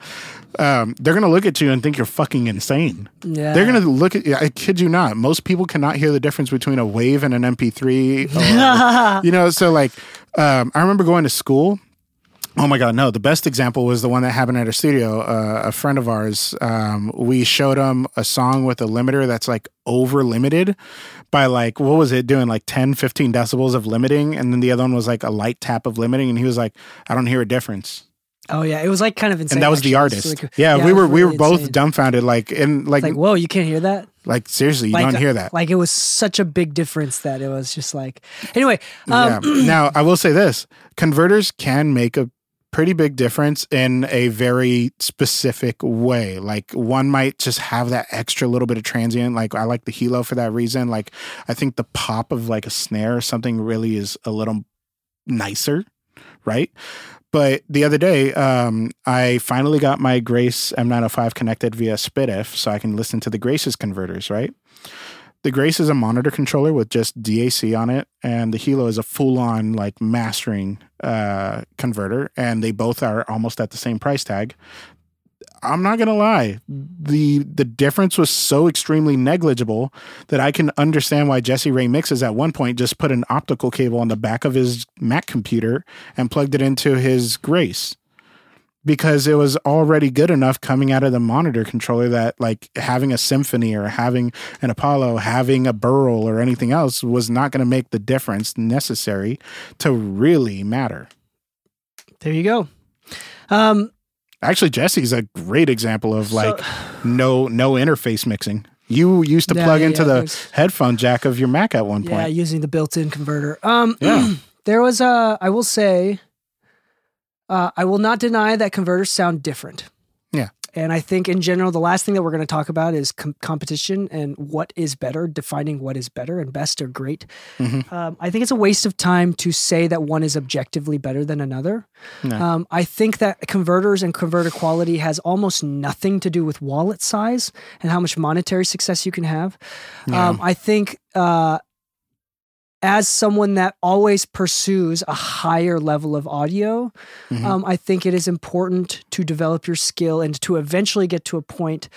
Um, they're gonna look at you and think you're fucking insane. Yeah. They're gonna look at. You. I kid you not. Most people cannot hear the difference between a wave and an MP3. or- you know, so like, um, I remember going to school. Oh my God, no. The best example was the one that happened at our studio. Uh, a friend of ours, um, we showed him a song with a limiter that's like over limited by like, what was it doing? Like 10, 15 decibels of limiting. And then the other one was like a light tap of limiting. And he was like, I don't hear a difference. Oh yeah, it was like kind of insane. And that was the actually. It's artist. like- yeah, we were was we were really both insane. dumbfounded. Like, and like, like whoa, you can't hear that. like seriously, you like, don't hear that. Like it was such a big difference that it was just like. Anyway, um, yeah. now I will say this: converters can make a pretty big difference in a very specific way. Like one might just have that extra little bit of transient. Like I like the Hilo for that reason. Like I think the pop of like a snare or something really is a little nicer, right? But the other day, um, I finally got my Grace M905 connected via SPDIF so I can listen to the Grace's converters, right? The Grace is a monitor controller with just DAC on it, and the Hilo is a full-on like mastering uh, converter, and they both are almost at the same price tag. I'm not gonna lie, the the difference was so extremely negligible that I can understand why Jesse Ray Mixes at one point just put an optical cable on the back of his Mac computer and plugged it into his Grace because it was already good enough coming out of the monitor controller that like having a symphony or having an apollo having a burl or anything else was not going to make the difference necessary to really matter there you go. Um, actually jesse's a great example of like no no interface mixing You used to Yeah, plug yeah, into yeah, the headphone jack of your Mac at one point. Yeah, using the built-in converter. Um, Yeah. there was a. I will say, uh, I will not deny that converters sound different. And I think in general, the last thing that we're going to talk about is com- competition and what is better, defining what is better and best or great. Mm-hmm. Um, I think it's a waste of time to say that one is objectively better than another. No. Um, I think that converters and converter quality has almost nothing to do with wallet size and how much monetary success you can have. Um, I think uh, as someone that always pursues a higher level of audio, um, I think it is important to develop your skill and to eventually get to a point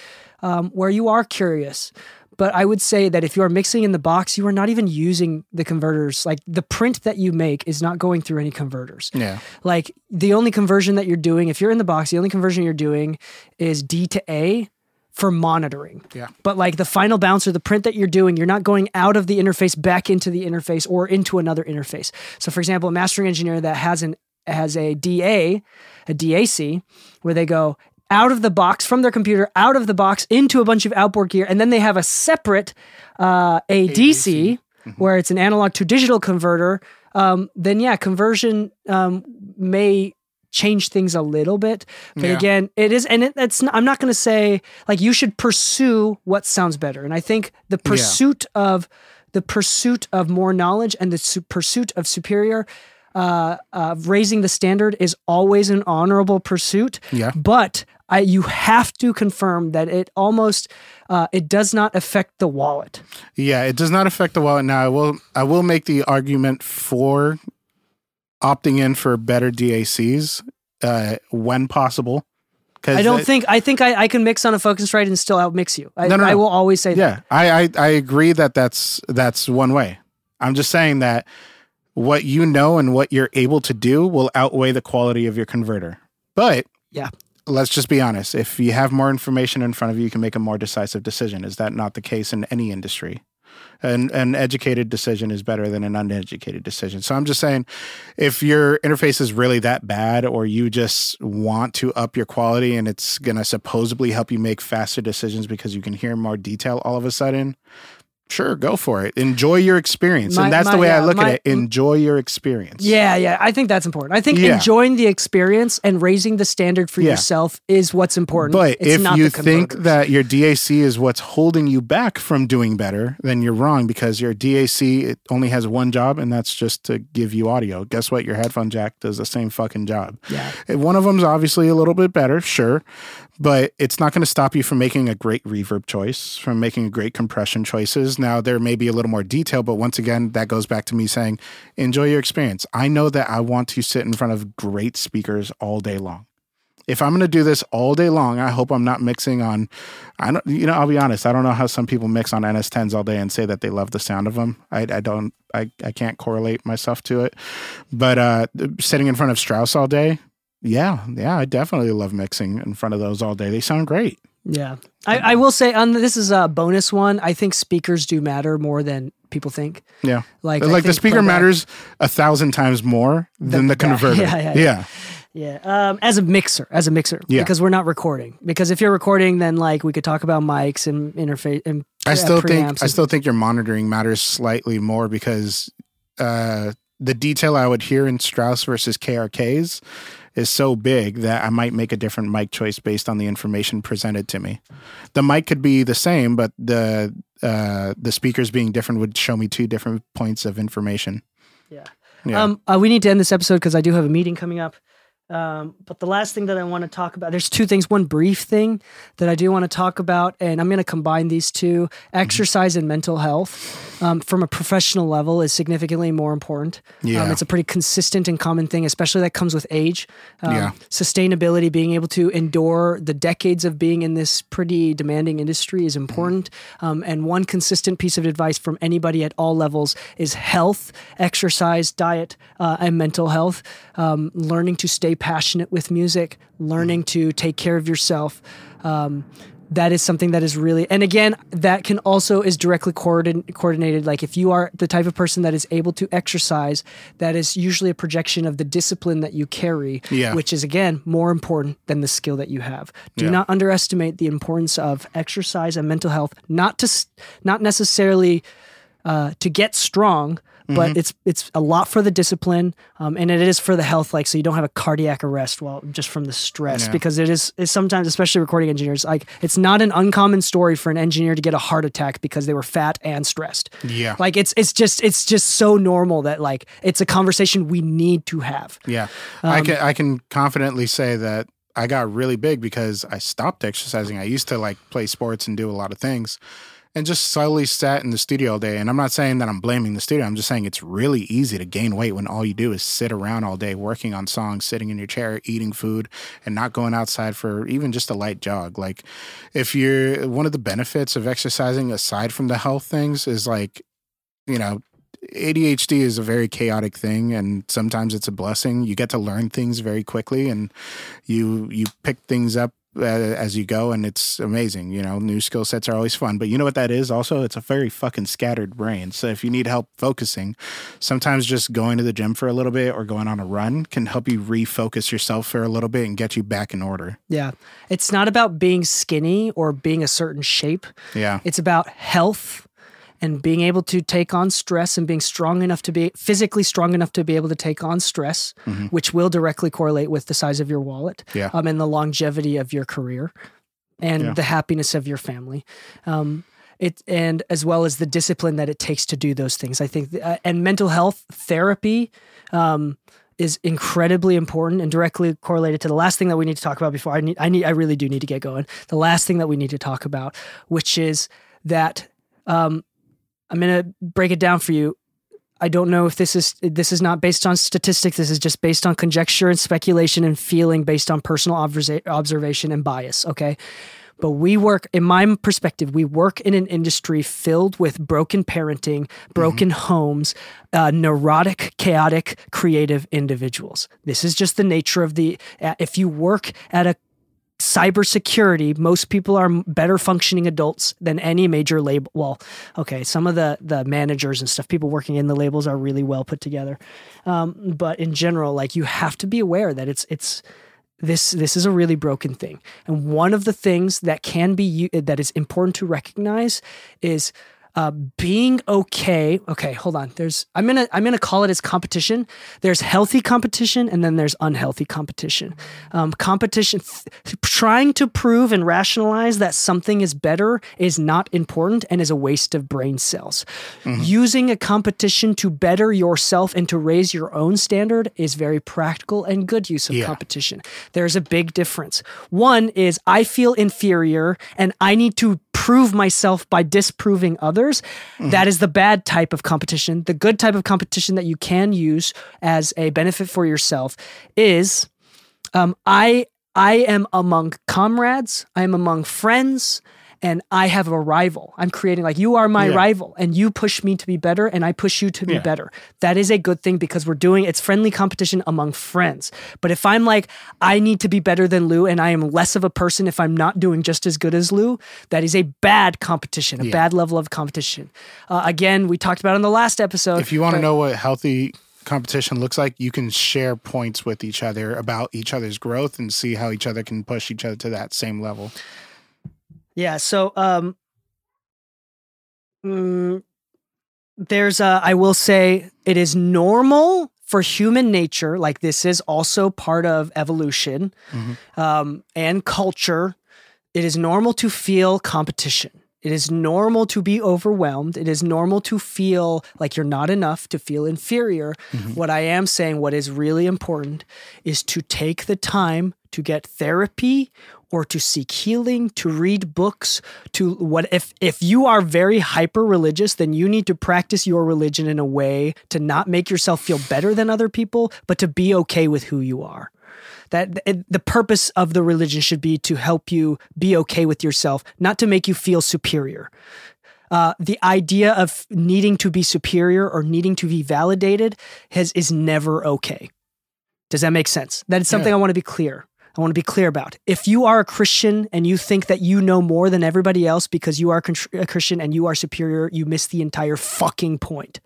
um, where you are curious. But I would say that if you are mixing in the box, you are not even using the converters. Like the print that you make is not going through any converters. Yeah. Like the only conversion that you're doing, if you're in the box, the only conversion you're doing is D to A for monitoring. Yeah. But like the final bounce or the print that you're doing, you're not going out of the interface back into the interface or into another interface. So for example, a mastering engineer that has an has a DA, a DAC, where they go out of the box from their computer, out of the box into a bunch of outboard gear, and then they have a separate uh, ADC, where it's an analog to digital converter. Um, then yeah, conversion um, may change things a little bit, but Yeah. again, it is, and it, it's. Not, I'm not going to say like you should pursue what sounds better, and I think the pursuit of the pursuit of more knowledge and the su- pursuit of superior. Uh, uh, raising the standard is always an honorable pursuit. Yeah. But I, you have to confirm that it almost uh, it does not affect the wallet. Yeah, it does not affect the wallet. Now, I will I will make the argument for opting in for better DACs uh, when possible. I don't that- think I think I, I can mix on a Focusrite and still outmix you. I, No, no, I will always say that. Yeah, I, I I agree that that's that's one way. I'm just saying that what you know and what you're able to do will outweigh the quality of your converter. But Yeah. let's just be honest. If you have more information in front of you, you can make a more decisive decision. Is that not the case in any industry? An an educated decision is better than an uneducated decision. So I'm just saying, if your interface is really that bad, or you just want to up your quality, and it's gonna supposedly help you make faster decisions because you can hear more detail all of a sudden, sure, go for it. Enjoy your experience, My- and that's my- the way I look my- at it. Enjoy your experience. Yeah, yeah. I think that's important. I think Yeah. enjoying the experience and raising the standard for Yeah. yourself is what's important. But It's if not you think that your DAC is what's holding you back from doing better, then you're wrong because your DAC it only has one job, and that's just to give you audio. Guess what? Your headphone jack does the same fucking job. Yeah. One of them's obviously a little bit better, sure, but it's not going to stop you from making a great reverb choice, from making great compression choices. Now, there may be a little more detail, but once again, that goes back to me saying, enjoy your experience. I know that I want to sit in front of great speakers all day long. If I'm going to do this all day long, I hope I'm not mixing on. I don't, you know, I'll be honest. I don't know how some people mix on NS10s all day and say that they love the sound of them. I, I don't, I, I can't correlate myself to it. But uh, sitting in front of Strauss all day, yeah, yeah, I definitely love mixing in front of those all day. They sound great. Yeah. I, I will say on this is a bonus one. I think speakers do matter more than people think. Yeah, Like, like, the speaker matters a thousand times more than the converter. Yeah, yeah, yeah. Yeah. Um, as a mixer, as a mixer, Yeah. because we're not recording. Because if you're recording, then like we could talk about mics and interface and I uh, still think preamps I still think your monitoring matters slightly more because uh, the detail I would hear in Strauss versus KRKs is so big that I might make a different mic choice based on the information presented to me. The mic could be the same, but the uh, the speakers being different would show me two different points of information. Yeah. Yeah. Um, uh, we need to end this episode because I do have a meeting coming up. Um, but the last thing that I want to talk about, there's two things. One brief thing that I do want to talk about, and I'm going to combine these two: exercise and mental health, um, from a professional level, is significantly more important. Yeah. Um, it's a pretty consistent and common thing, especially that comes with age. Um, Yeah. Sustainability, being able to endure the decades of being in this pretty demanding industry is important. Um, and one consistent piece of advice from anybody at all levels is health, exercise, diet, uh, and mental health. Um, learning to stay passionate with music, learning to take care of yourself. Um, that is something that is really and again that can also is directly coordin- coordinated like if you are the type of person that is able to exercise that is usually a projection of the discipline that you carry Yeah. which is again more important than the skill that you have do Yeah. not underestimate the importance of exercise and mental health not to not necessarily uh, to get strong but Mm-hmm. it's it's a lot for the discipline um, and it is for the health like so you don't have a cardiac arrest well just from the stress Yeah. because it is it's sometimes especially recording engineers like it's not an uncommon story for an engineer to get a heart attack because they were fat and stressed Yeah. like it's it's just it's just so normal that like it's a conversation we need to have Yeah, Um, I can I can confidently say that I got really big because I stopped exercising. I used to like play sports and do a lot of things, and just slowly sat in the studio all day. And I'm not saying that I'm blaming the studio. I'm just saying it's really easy to gain weight when all you do is sit around all day working on songs, sitting in your chair, eating food, and not going outside for even just a light jog. Like, if you're one of the benefits of exercising aside from the health things is like, you know, ADHD is a very chaotic thing and sometimes it's a blessing. You get to learn things very quickly and you you pick things up Uh, as you go and it's amazing. You know, new skill sets are always fun, but you know what that is also? It's a very fucking scattered brain. So if you need help focusing, sometimes just going to the gym for a little bit or going on a run can help you refocus yourself for a little bit and get you back in order. yeah it's not about being skinny or being a certain shape Yeah. It's about health and being able to take on stress and being strong enough to be physically strong enough to be able to take on stress, which will directly correlate with the size of your wallet Yeah. um, and the longevity of your career and Yeah. the happiness of your family. Um, it, and as well as the discipline that it takes to do those things. I think, uh, and mental health therapy um, is incredibly important and directly correlated to the last thing that we need to talk about before I need, I need, I really do need to get going. The last thing that we need to talk about, which is that um, I'm going to break it down for you. I don't know if this is this is not based on statistics. This is just based on conjecture and speculation and feeling based on personal observa- observation and bias. Okay, but we work, in my perspective, we work in an industry filled with broken parenting, broken homes, uh, neurotic, chaotic, creative individuals. This is just the nature of the. Uh, if you work at a cybersecurity, most people are better functioning adults than any major label. Well, okay, some of the the managers and stuff, people working in the labels are really well put together. Um, but in general, like you have to be aware that it's it's this this is a really broken thing. And one of the things that can be that is important to recognize is uh, being okay. Okay, hold on. There's I'm gonna I'm gonna call it as competition. There's healthy competition and then there's unhealthy competition. Um, competition, th- trying to prove and rationalize that something is better is not important and is a waste of brain cells. Using a competition to better yourself and to raise your own standard is very practical and good use of Yeah. competition. There's a big difference. One is I feel inferior and I need to prove myself by disproving others. That is the bad type of competition. The good type of competition that you can use as a benefit for yourself is um, I I am among comrades, I am among friends, and I have a rival. I'm creating like you are my Yeah. rival, and you push me to be better, and I push you to be Yeah. better. That is a good thing because we're doing it's friendly competition among friends. But if I'm like I need to be better than Lu, and I am less of a person if I'm not doing just as good as Lu, that is a bad competition, a Yeah. bad level of competition. Uh, again, we talked about in the last episode. if you want to know what healthy competition looks like, you can share points with each other about each other's growth and see how each other can push each other to that same level. Yeah. So, um, mm, there's a, I will say it is normal for human nature. Like this is also part of evolution, um, and culture. It is normal to feel competition. It is normal to be overwhelmed. It is normal to feel like you're not enough, to feel inferior. What I am saying, what is really important, is to take the time to get therapy or to seek healing, to read books, to what if if you are very hyper religious, then you need to practice your religion in a way to not make yourself feel better than other people, but to be okay with who you are that the purpose of the religion should be to help you be okay with yourself, not to make you feel superior. Uh, the idea of needing to be superior or needing to be validated has is never okay. Does that make sense? That is something Yeah. I want to be clear. I want to be clear about. If you are a Christian and you think that you know more than everybody else because you are a Christian and you are superior, you miss the entire fucking point.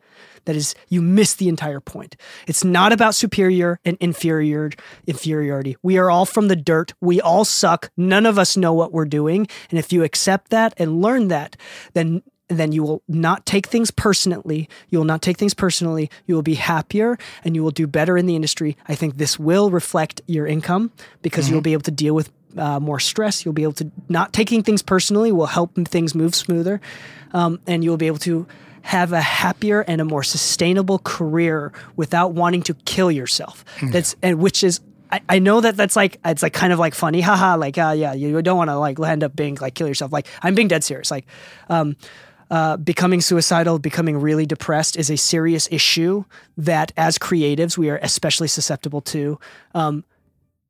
That is, you miss the entire point. It's not about superior and inferior inferiority. We are all from the dirt. We all suck. None of us know what we're doing. And if you accept that and learn that, then then you will not take things personally. You will not take things personally. You will be happier and you will do better in the industry. I think this will reflect your income because mm-hmm. you'll be able to deal with uh, more stress. You'll be able to not taking things personally will help things move smoother, um, and you will be able to have a happier and a more sustainable career without wanting to kill yourself. Mm-hmm. That's and which is I, I know that that's like it's like kind of like funny, haha. Like, uh, yeah, you don't want to like end up being like kill yourself. Like, I'm being dead serious. Like, um, uh, becoming suicidal, becoming really depressed is a serious issue that as creatives we are especially susceptible to. Um,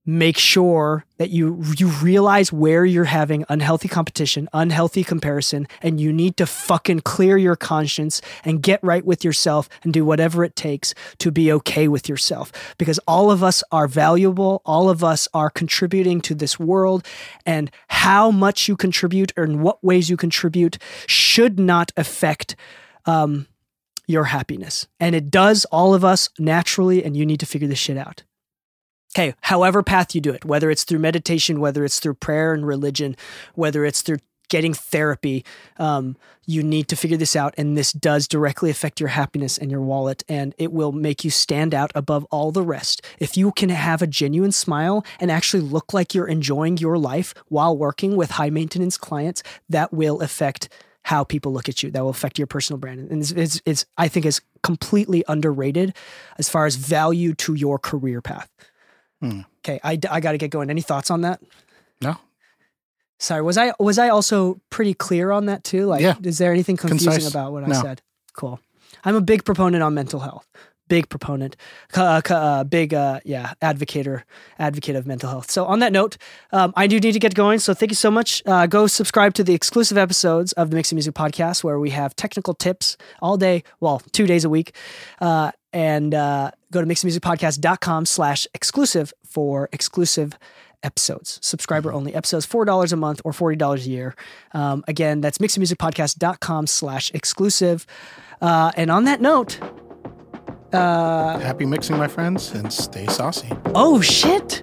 make sure that you you realize where you're having unhealthy competition, unhealthy comparison, and you need to fucking clear your conscience and get right with yourself and do whatever it takes to be okay with yourself. Because all of us are valuable, all of us are contributing to this world, and how much you contribute or in what ways you contribute should not affect um, your happiness. And it does all of us naturally, and you need to figure this shit out. Okay, however path you do it, whether it's through meditation, whether it's through prayer and religion, whether it's through getting therapy, um, you need to figure this out. And this does directly affect your happiness and your wallet, and it will make you stand out above all the rest. If you can have a genuine smile and actually look like you're enjoying your life while working with high maintenance clients, that will affect how people look at you. That will affect your personal brand. And it's, it's, it's I think, is completely underrated as far as value to your career path. Hmm. Okay, I, I got to get going. Any thoughts on that? No. Sorry, was I was I also pretty clear on that too? Like, yeah. is there anything confusing Concise. about what no. I said? Cool. I'm a big proponent on mental health. Big proponent, uh, uh, big uh, yeah, advocator, advocate of mental health. So on that note, um, I do need to get going. So thank you so much. Uh, go subscribe to the exclusive episodes of the Mixing Music Podcast, where we have technical tips all day, well, two days a week, uh, and uh, go to mixingmusicpodcast.com slash exclusive for exclusive episodes, subscriber only episodes, $4 a month or $40 a year. Um, again, that's mixingmusicpodcast.com slash exclusive. Uh, and on that note, uh, happy mixing, my friends, and stay saucy. Oh, shit.